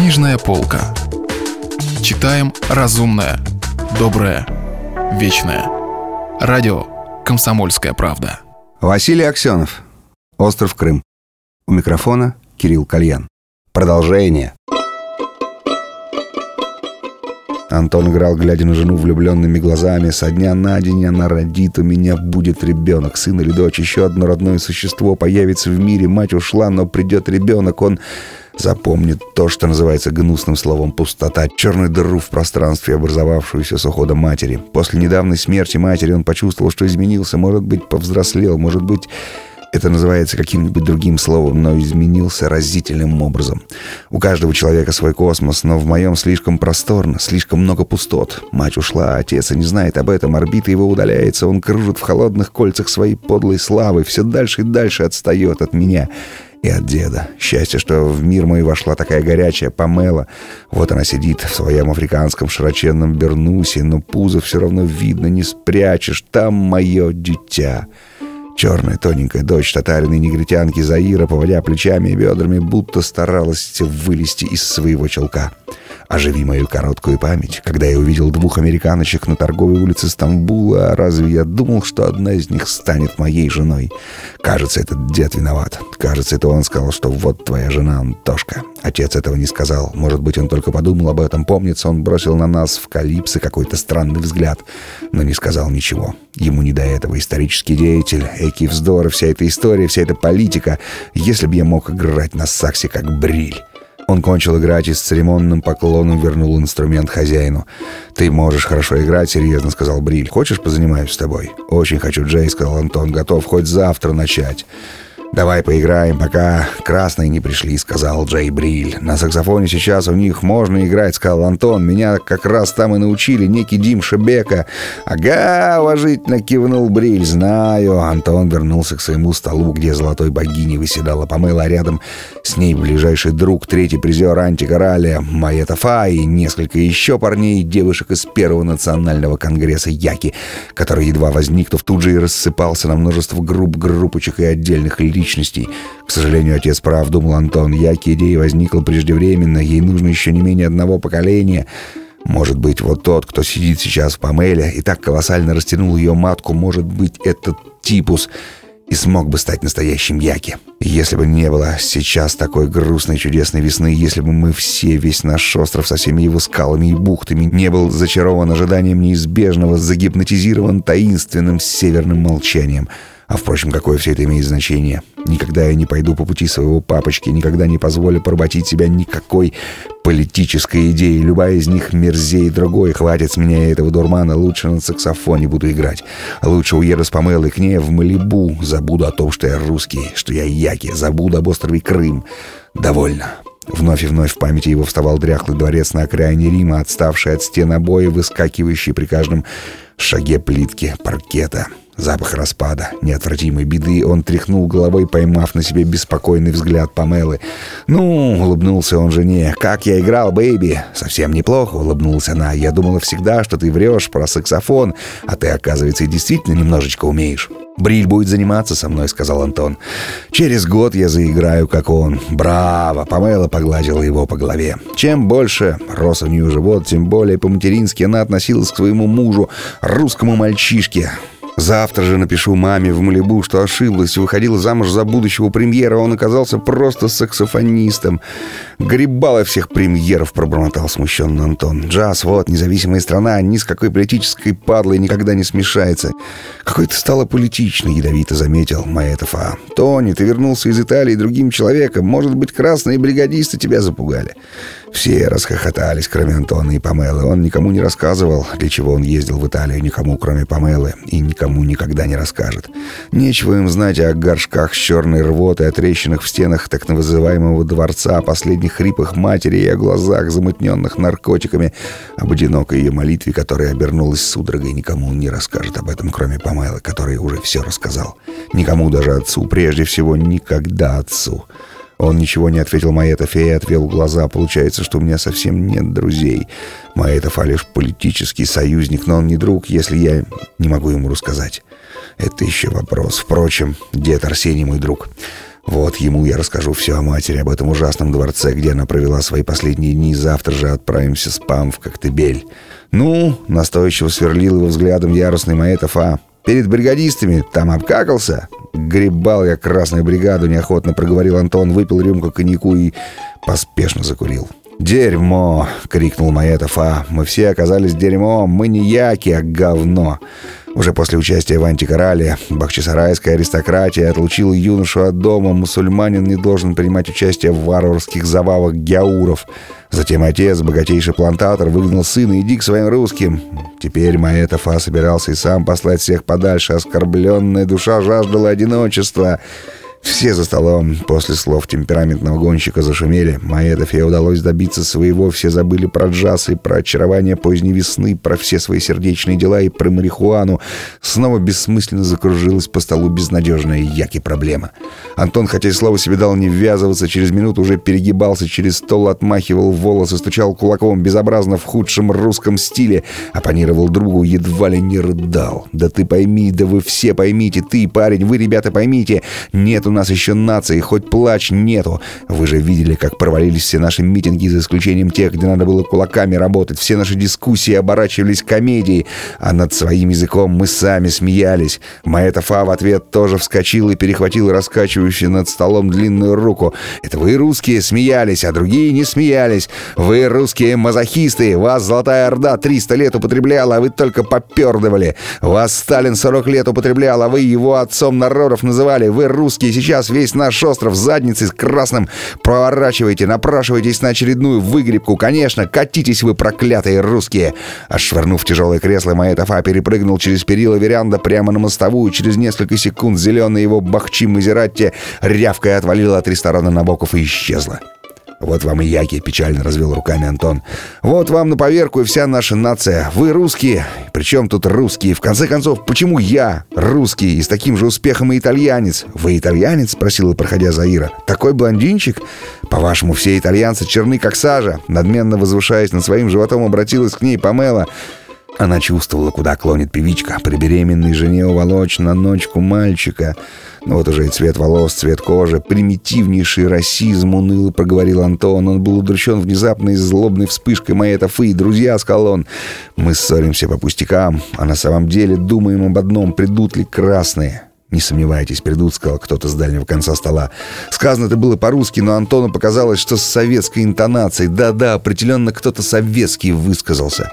Книжная полка. Читаем разумное, доброе, вечное. Радио «Комсомольская правда». Василий Аксенов. Остров Крым. У микрофона Кирилл Кальян. Продолжение. Антон играл, глядя на жену влюбленными глазами. Со дня на день она родит, у меня будет ребенок, сын или дочь, еще одно родное существо появится в мире. Мать ушла, но придет ребенок, он запомнит то, что называется гнусным словом «пустота», черную дыру в пространстве, образовавшуюся с уходом матери. После недавней смерти матери он почувствовал, что изменился, может быть, повзрослел, может быть, это называется каким-нибудь другим словом, но изменился разительным образом. У каждого человека свой космос, но в моем слишком просторно, слишком много пустот. Мать ушла, отец и не знает об этом, орбита его удаляется, он кружит в холодных кольцах своей подлой славы, все дальше и дальше отстает от меня и от деда. Счастье, что в мир мой вошла такая горячая Памела. Вот она сидит в своем африканском широченном бернусе, но пузо все равно видно, не спрячешь. Там мое дитя. Черная тоненькая дочь татариной негритянки Заира, поводя плечами и бедрами, будто старалась вылезти из своего челка. Оживи мою короткую память. Когда я увидел двух американочек на торговой улице Стамбула, разве я думал, что одна из них станет моей женой? Кажется, этот дед виноват. Кажется, это он сказал, что вот твоя жена, Антошка. Отец этого не сказал. Может быть, он только подумал об этом. Помнится, он бросил на нас в калипсы какой-то странный взгляд, но не сказал ничего. Ему не до этого. Исторический деятель, эки вздор, вся эта история, вся эта политика. Если бы я мог играть на саксе как бриль. Он кончил играть и с церемонным поклоном вернул инструмент хозяину. «Ты можешь хорошо играть», — серьезно сказал Бриль. «Хочешь, позанимаюсь с тобой?» «Очень хочу, Джей», — сказал Антон. «Готов хоть завтра начать». «Давай поиграем, пока красные не пришли», — сказал Джей Бриль. «На саксофоне сейчас у них можно играть», — сказал Антон. «Меня как раз там и научили некий Дим Шебека». «Ага», — уважительно кивнул Бриль. «Знаю». Антон вернулся к своему столу, где золотой богини выседала Памела, а рядом с ней ближайший друг, третий призер антикораля Майета Фа и несколько еще парней и девушек из Первого национального конгресса Яки, который, едва возникнув, тут же и рассыпался на множество групп, группочек и отдельных лиц личностей. К сожалению, отец прав, думал Антон. Яки идея возникла преждевременно, ей нужно еще не менее одного поколения. Может быть, вот тот, кто сидит сейчас в Памеле и так колоссально растянул ее матку, может быть, этот типус и смог бы стать настоящим Яки. Если бы не было сейчас такой грустной чудесной весны, если бы мы все, весь наш остров со всеми его скалами и бухтами, не был зачарован ожиданием неизбежного, загипнотизирован таинственным северным молчанием — а впрочем, какое все это имеет значение? Никогда я не пойду по пути своего папочки, никогда не позволю поработить себя никакой политической идеей. Любая из них мерзее другой. Хватит с меня этого дурмана, лучше на саксофоне буду играть. Лучше уеду с Памелой к ней в Малибу. Забуду о том, что я русский, что я яки. Забуду об острове Крым. Довольно. Вновь и вновь в памяти его вставал дряхлый дворец на окраине Рима, отставший от стен обои, выскакивающий при каждом шаге плитки паркета. Запах распада, неотвратимой беды. Он тряхнул головой, поймав на себе беспокойный взгляд Памелы. «Ну», — улыбнулся он жене, — «как я играл, baby?» «Совсем неплохо», — улыбнулась она. «Я думала всегда, что ты врешь про саксофон, а ты, оказывается, и действительно немножечко умеешь». «Бриль будет заниматься со мной», — сказал Антон. «Через год я заиграю, как он». «Браво!» — Памела погладила его по голове. Чем больше рос у нее живот, тем более по-матерински она относилась к своему мужу, русскому мальчишке. Завтра же напишу маме в Малибу, что ошиблась, выходила замуж за будущего премьера, он оказался просто саксофонистом. Грибала всех премьеров, пробормотал смущенно Антон. Джаз, вот, независимая страна, ни с какой политической падлой никогда не смешается. Какой ты стала политичной, ядовито заметил Маэтов. А, Тони, ты вернулся из Италии другим человеком. Может быть, красные бригадисты тебя запугали. Все расхохотались, кроме Антона и Памелы. Он никому не рассказывал, для чего он ездил в Италию, никому, кроме Памелы, и никому никогда не расскажет. Нечего им знать о горшках с черной рвотой, о трещинах в стенах так называемого дворца, о последних хрипах матери и о глазах, замутненных наркотиками, об одинокой ее молитве, которая обернулась судорогой. Никому не расскажет об этом, кроме Памелы, который уже все рассказал. Никому, даже отцу, прежде всего, никогда отцу. Он ничего не ответил Маэтов и отвел глаза. Получается, что у меня совсем нет друзей. Маэтов а лишь политический союзник, но он не друг, если я не могу ему рассказать. Это еще вопрос. Впрочем, дед Арсений мой друг. Вот ему я расскажу все о матери, об этом ужасном дворце, где она провела свои последние дни. Завтра же отправимся с Пам в Коктебель. Ну, настойчиво сверлил его взглядом яростный Маэтов, а перед бригадистами там обкакался. Гребал я красную бригаду, неохотно проговорил Антон, выпил рюмку коньяку и поспешно закурил. «Дерьмо!» — крикнул Маэтов, а мы все оказались дерьмом, мы не яки, а говно. Уже после участия в антикорале бахчисарайская аристократия отлучила юношу от дома. Мусульманин не должен принимать участие в варварских забавах гяуров. Затем отец, богатейший плантатор, выгнал сына «иди к своим русским». Теперь Маэта Фа собирался и сам послать всех подальше. Оскорбленная душа жаждала одиночества. Все за столом после слов темпераментного гонщика зашумели. Маэдофе удалось добиться своего. Все забыли про джаз и про очарование поздней весны, про все свои сердечные дела и про марихуану. Снова бессмысленно закружилась по столу безнадежная яки проблема. Антон, хотя и слово себе дал не ввязываться, через минуту уже перегибался через стол, отмахивал волосы, стучал кулаком безобразно в худшем русском стиле, оппонировал другу, едва ли не рыдал. «Да ты пойми, да вы все поймите, ты, парень, вы, ребята, поймите, нету у нас еще нации, хоть плач нету. Вы же видели, как провалились все наши митинги, за исключением тех, где надо было кулаками работать. Все наши дискуссии оборачивались комедией, а над своим языком мы сами смеялись. Маэта Фа в ответ тоже вскочил и перехватил раскачивающую над столом длинную руку. Это вы, русские, смеялись, а другие не смеялись. Вы, русские мазохисты, вас Золотая Орда 300 лет употребляла, а вы только попердывали. Вас Сталин 40 лет употреблял, а вы его отцом народов называли. Вы, русские, сейчас весь наш остров задницей с красным проворачиваете, напрашиваетесь на очередную выгребку. Конечно, катитесь вы, проклятые русские!» Ошвырнув тяжелое кресло, Маэтофа перепрыгнул через перила веранда прямо на мостовую. Через несколько секунд зеленый его бахчи Мазератти рявкой отвалила от ресторана Набоков и исчезла. Вот вам и яки, печально развел руками Антон. Вот вам на поверку и вся наша нация. Вы русские. Причем тут русские? В конце концов, почему я русский и с таким же успехом и итальянец? Вы итальянец? Спросила, проходя Заира. Такой блондинчик? По-вашему, все итальянцы черны, как сажа? Надменно возвышаясь над своим животом, обратилась к ней Памела. Она чувствовала, куда клонит певичка. При беременной жене уволочь на ночку мальчика. Но вот уже и цвет волос, цвет кожи, примитивнейший расизм, уныло проговорил Антон. Он был удручен внезапной злобной вспышкой моей тафы. Друзья, сказал он, мы ссоримся по пустякам, а на самом деле думаем об одном, придут ли красные. «Не сомневайтесь, придут», — сказал кто-то с дальнего конца стола. Сказано это было по-русски, но Антону показалось, что с советской интонацией. Да-да, определенно кто-то советский высказался.